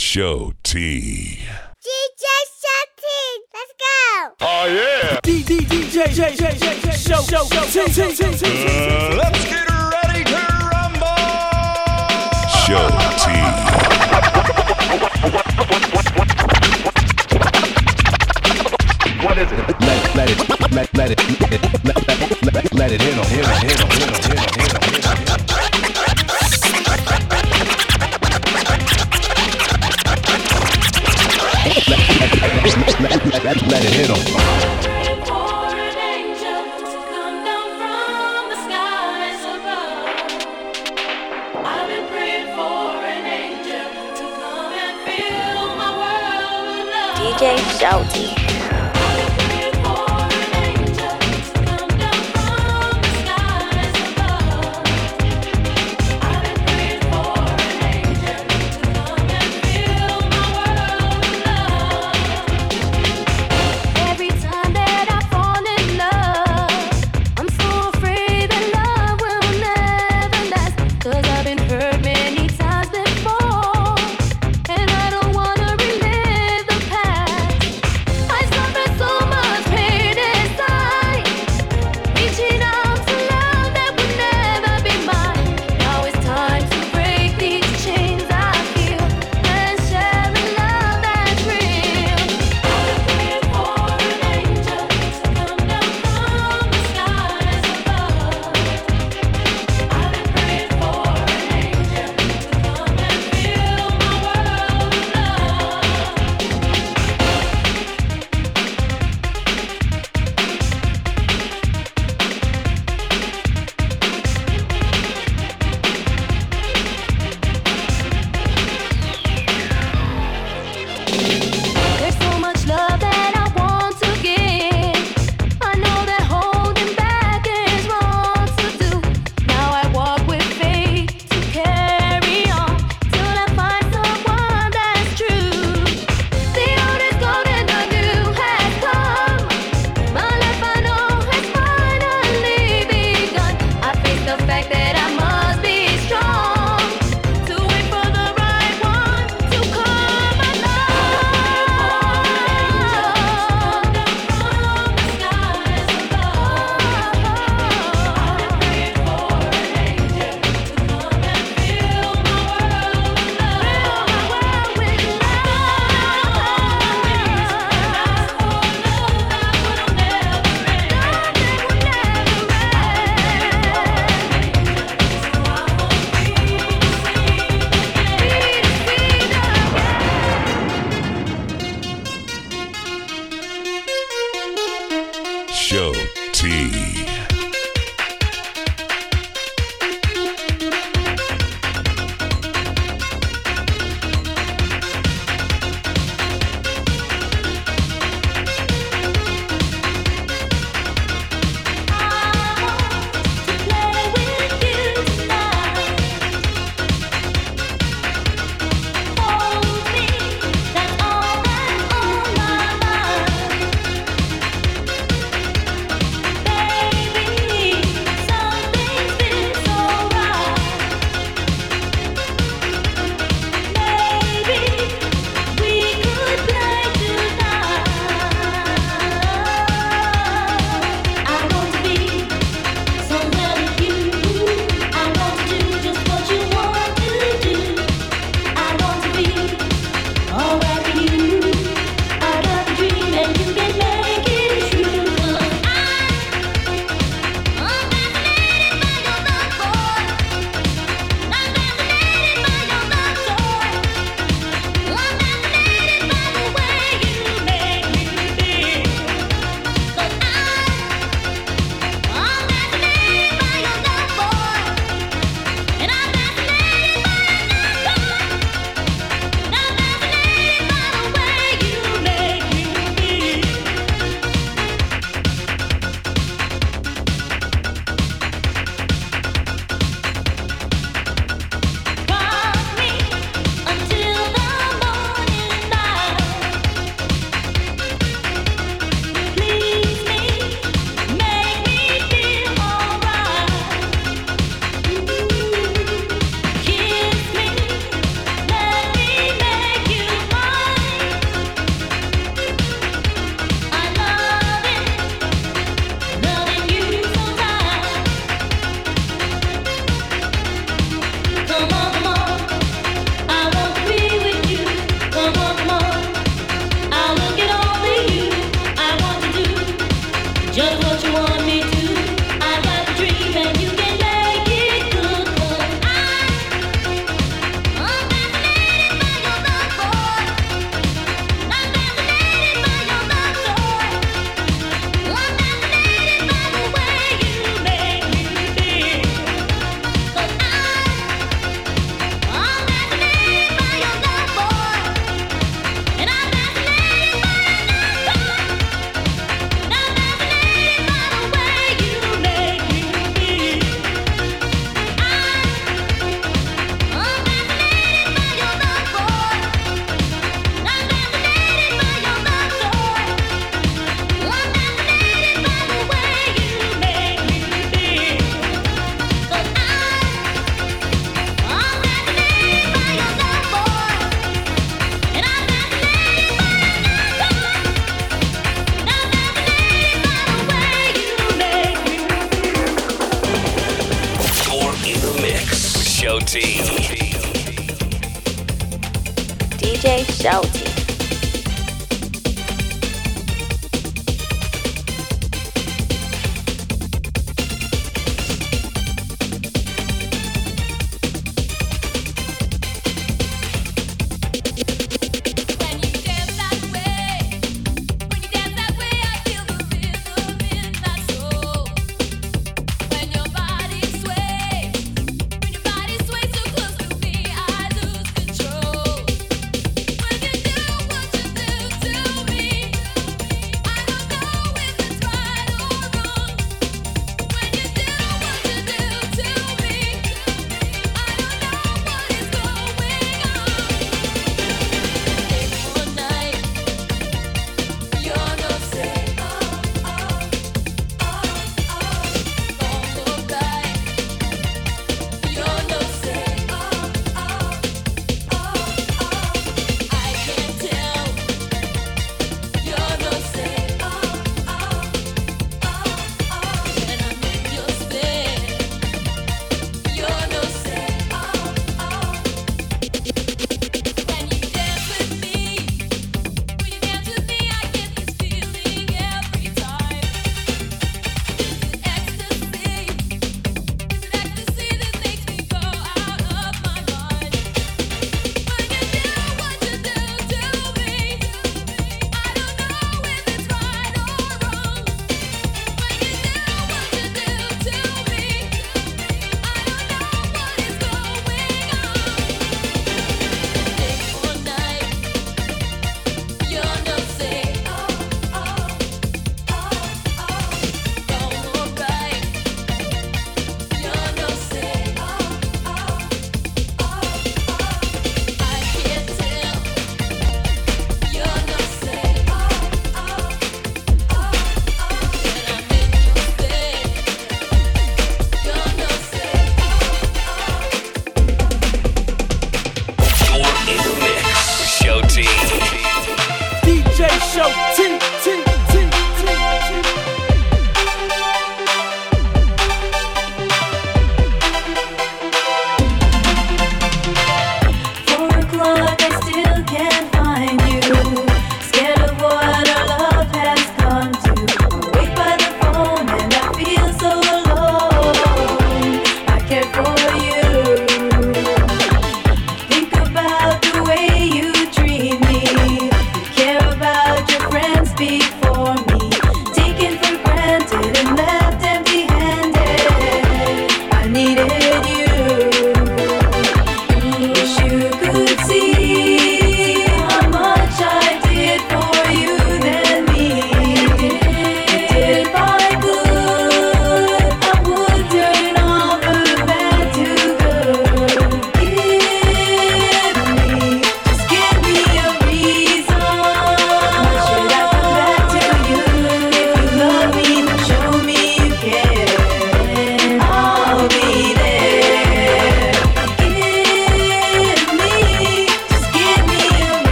Show T. DJ Shanti, let's go. Oh yeah. D D DJ J J J J Show Show T T T T Uh, let's get ready to rumble. Show T. What is it? Let, let it, let, let it, let, let, let, let, let it hit 'em, hit 'em, hit 'em, hit 'em, hit 'em, hit 'em, hit 'em. Let, it hit 'em.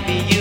Happy. You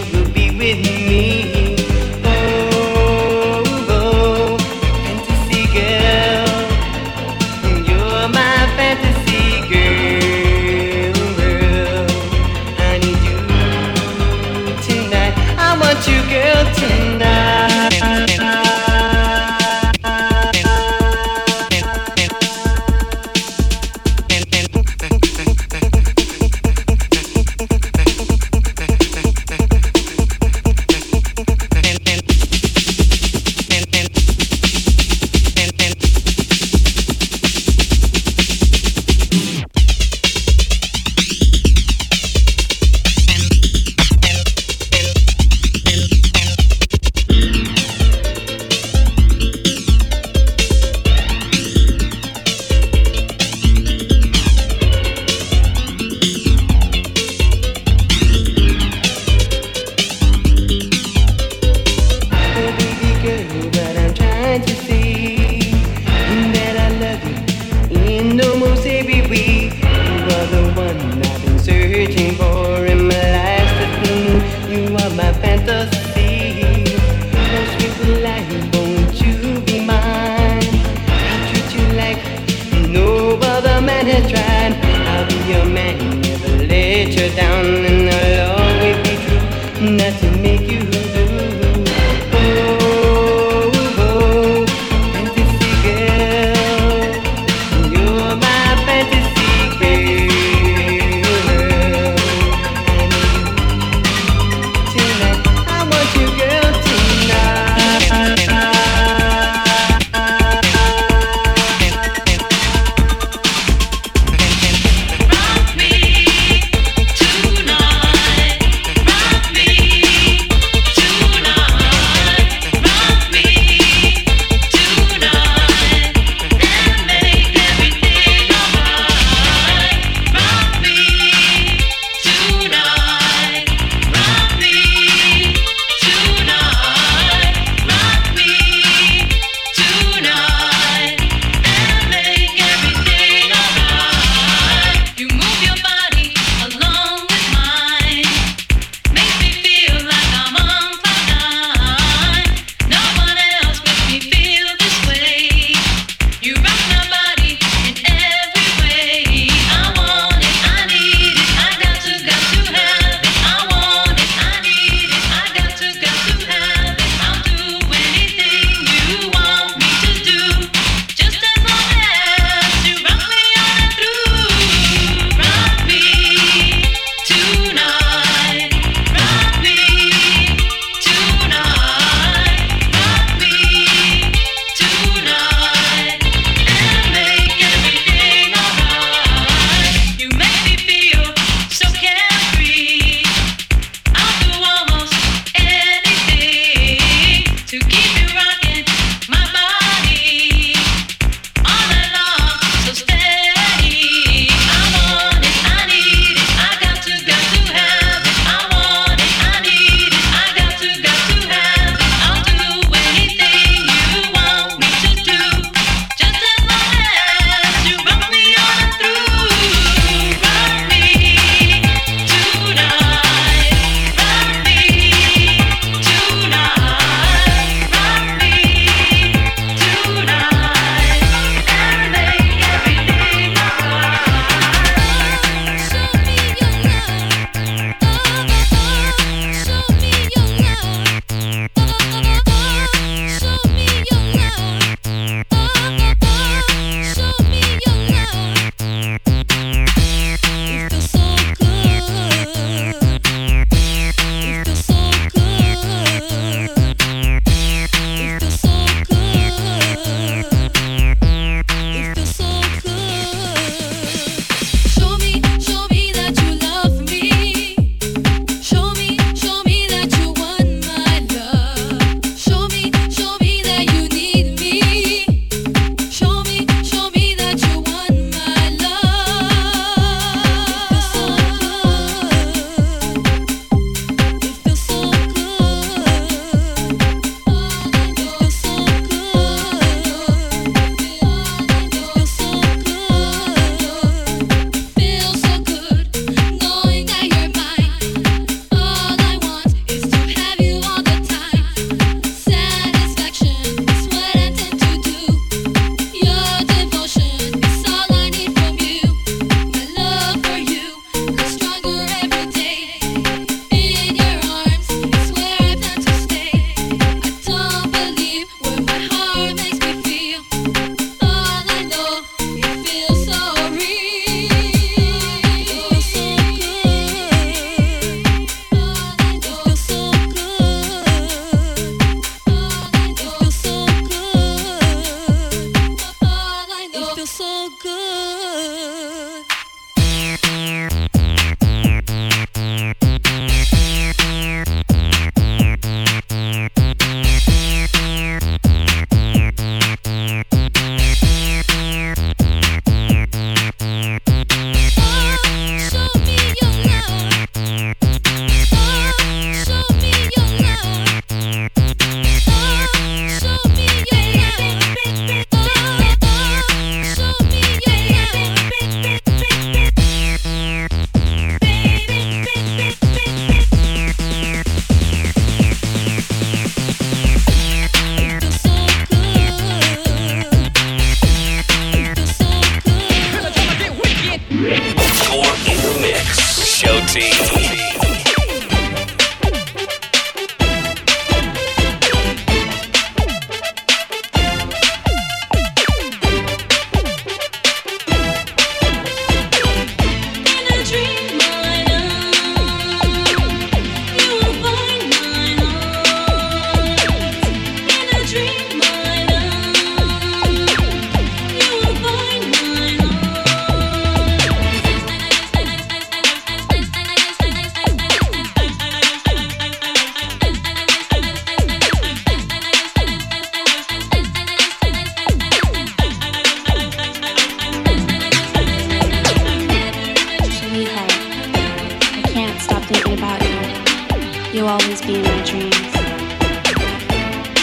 stop thinking about you. You always be in my dreams.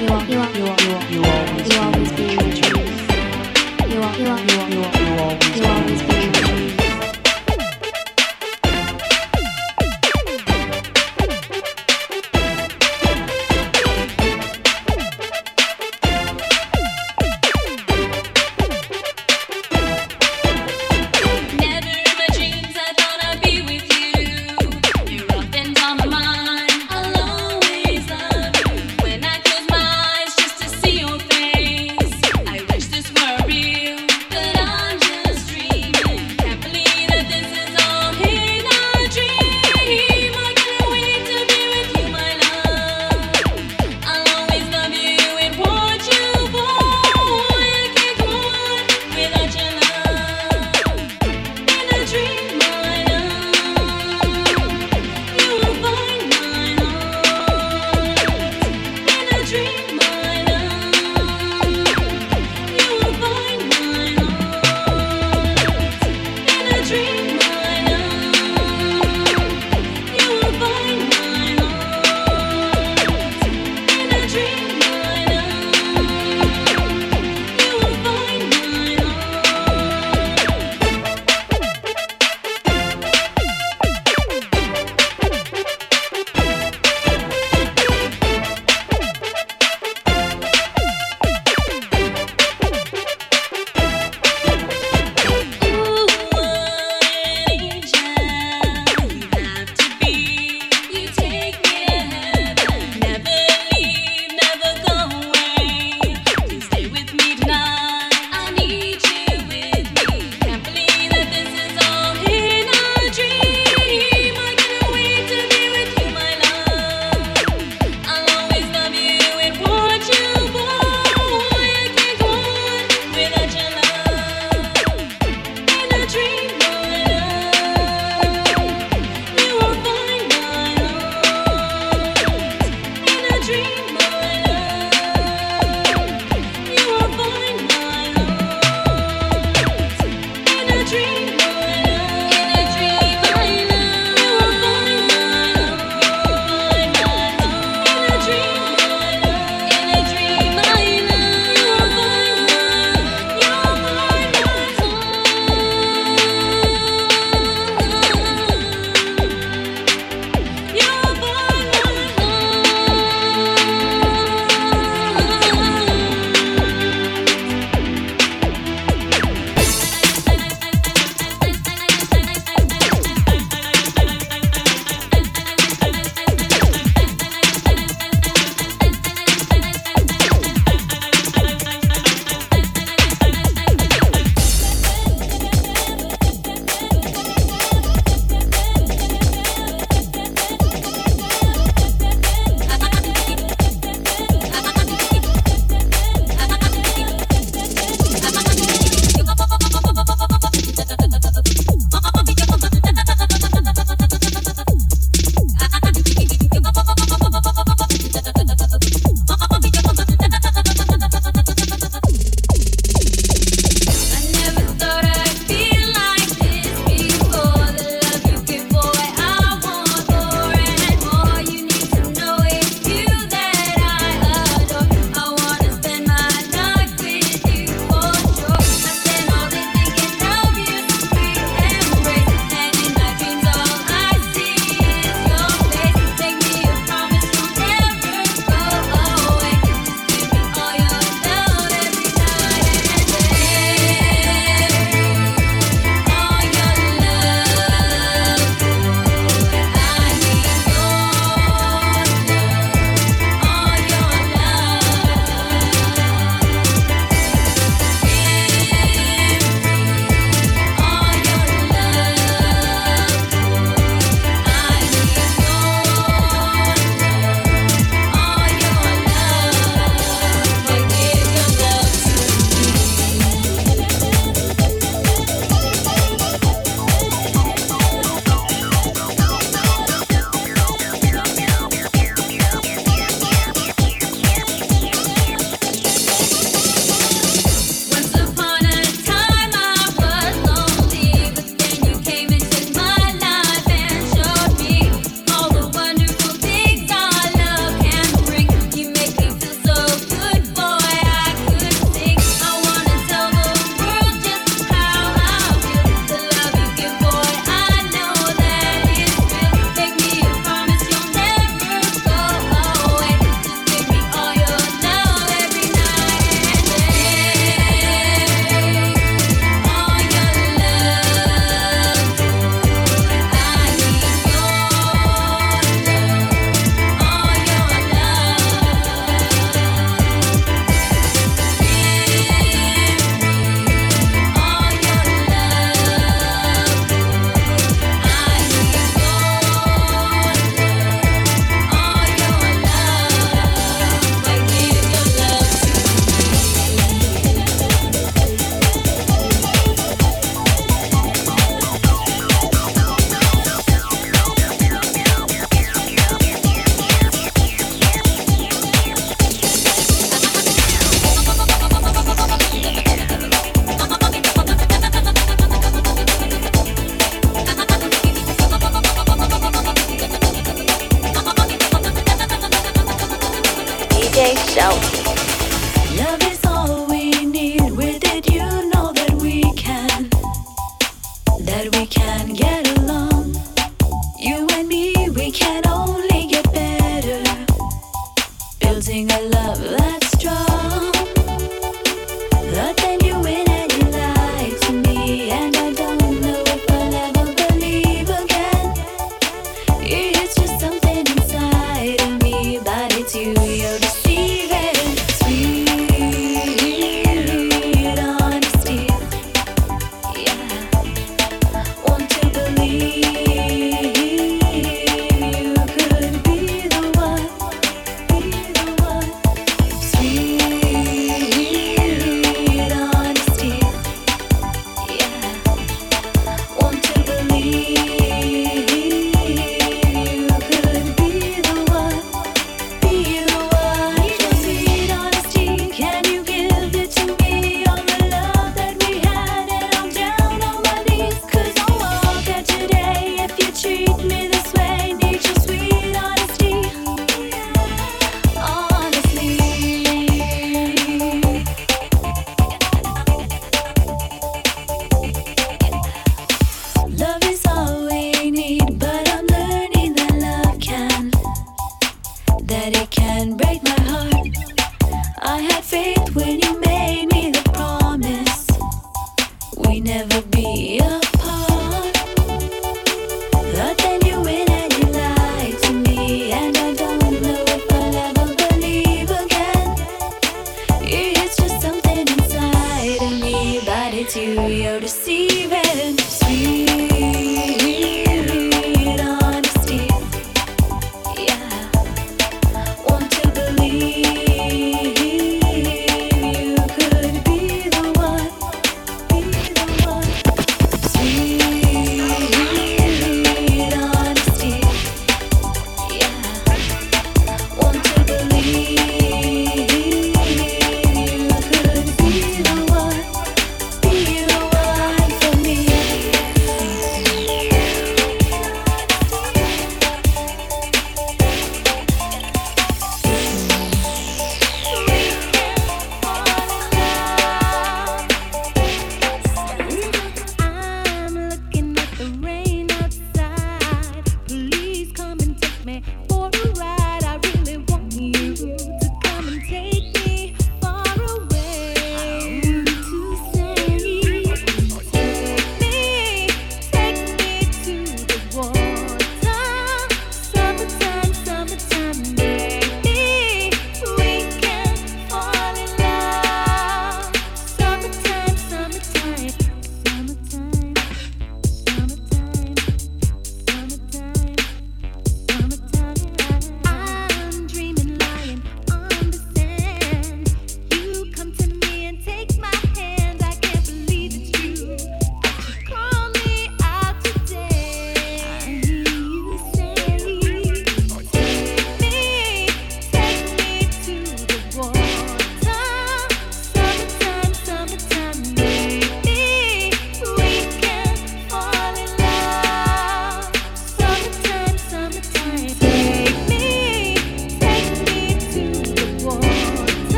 You, al- you, al- you, al- you, you always be in my dreams. You, you, you, you, you.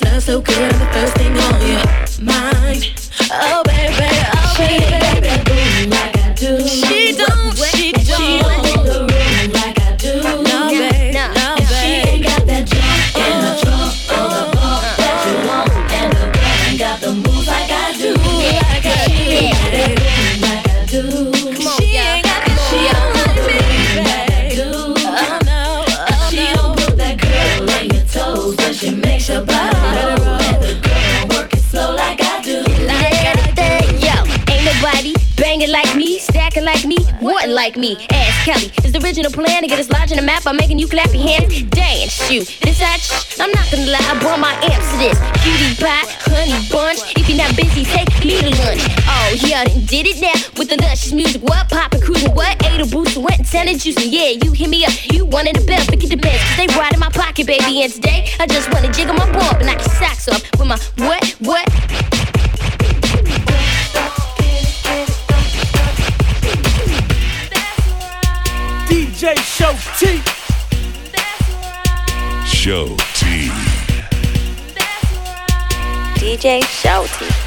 this love so good, the first thing on your mind. Oh, like me. ask Kelly is the original plan to get us lodge in a map by making you clap your hands. Dance, you. This I, sh- I'm not gonna lie, I brought my amps to this. Cutie pie, honey bunch. If you're not busy, take me to lunch. Oh, yeah, did it now with the luscious music. What? Poppin', cruisin', what? Ate a boost, went and sounded juicing. Yeah, you hit me up. You wanted the best, but get the best. Cause they ride in my pocket, baby. And today, I just wanna jiggle my ball, and knock your socks off with my what? What? DJ Show T. Show T. DJ Show T.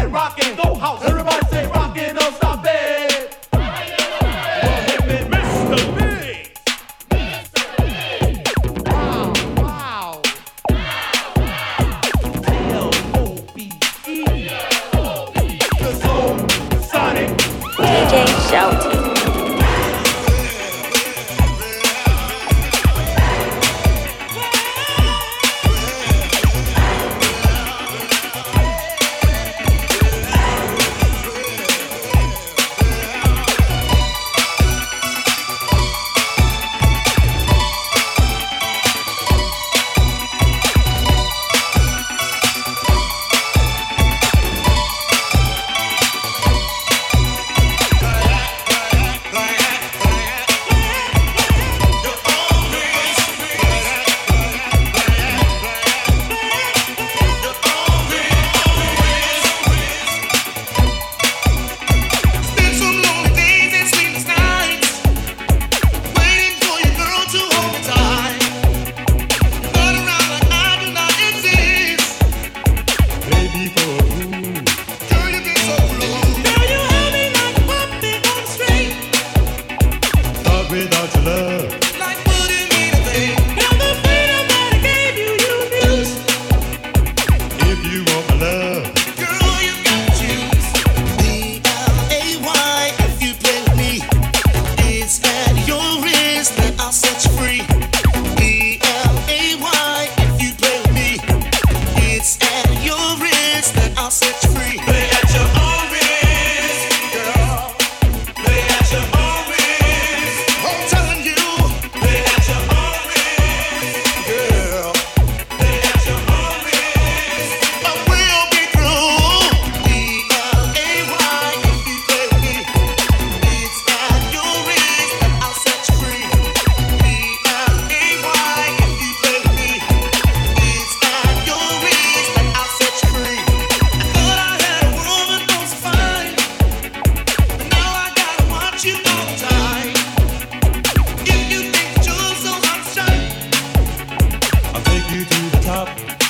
rockin' go house. Everybody say rockin' don't stop that. I'll take you to the top.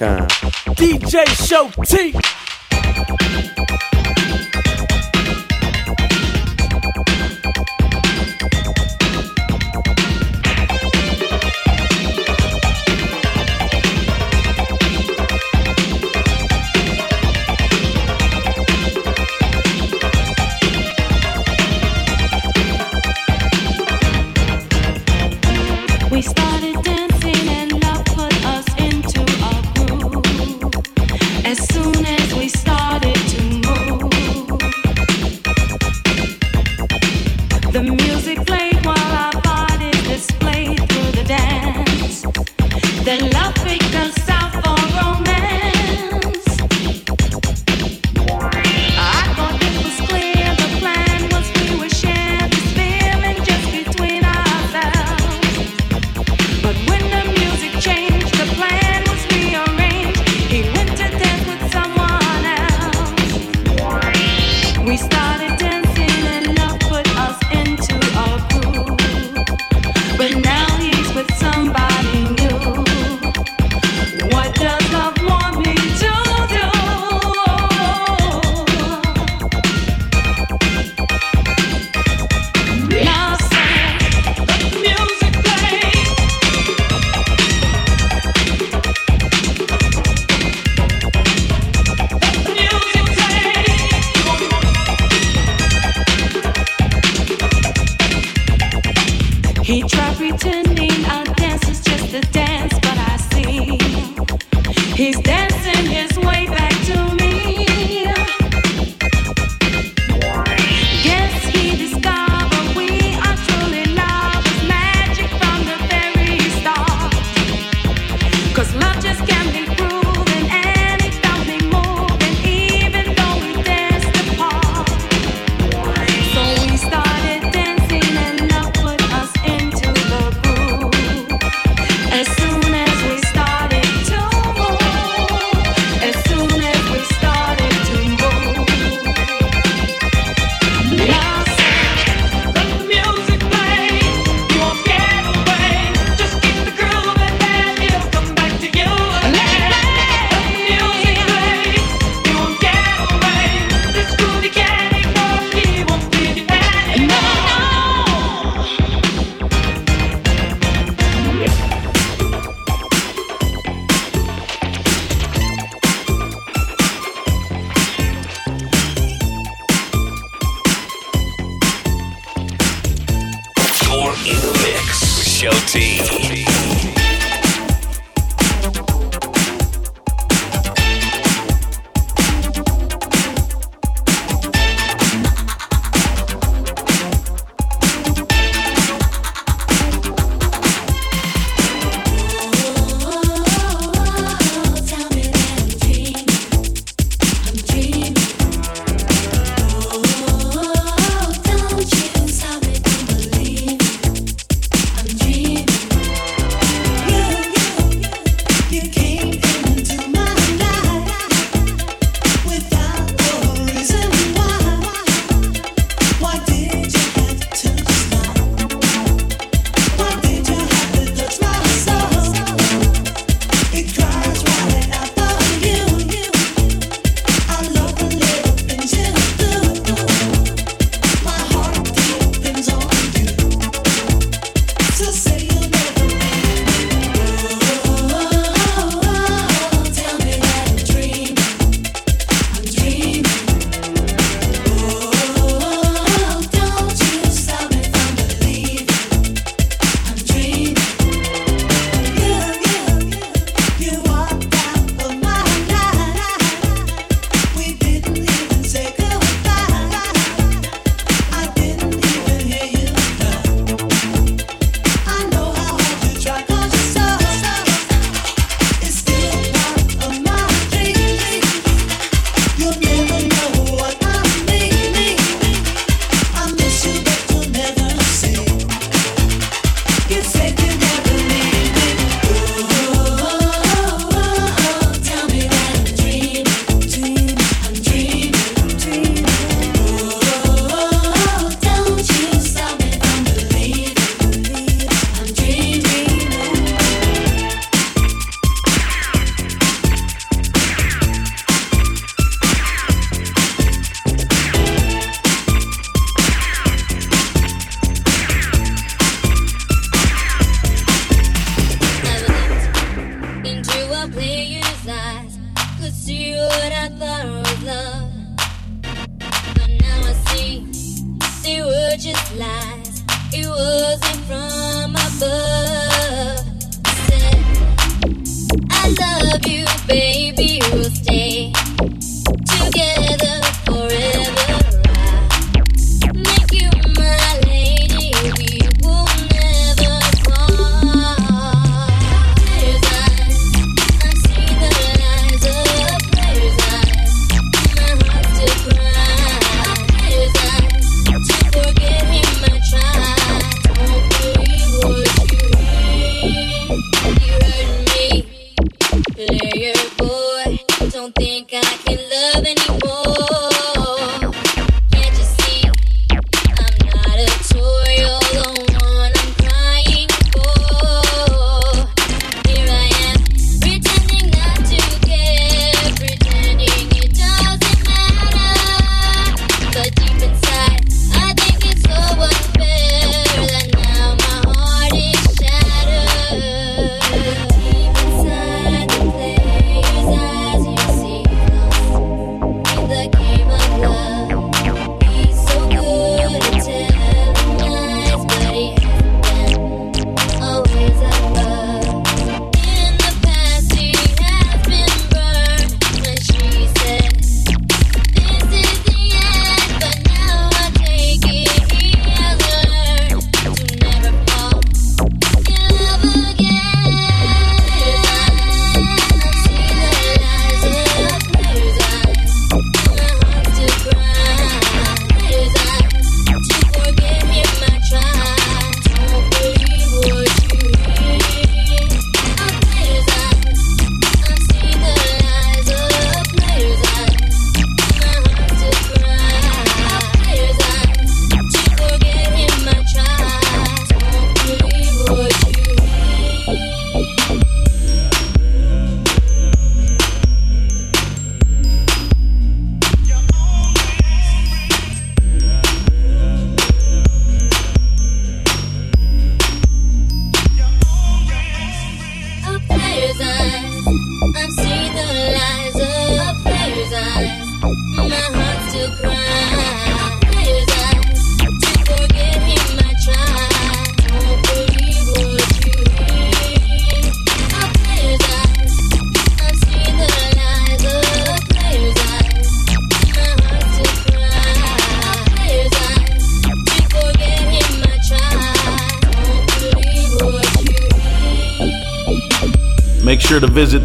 DJ Show T.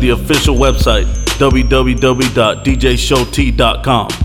the official website www.djshowt.com.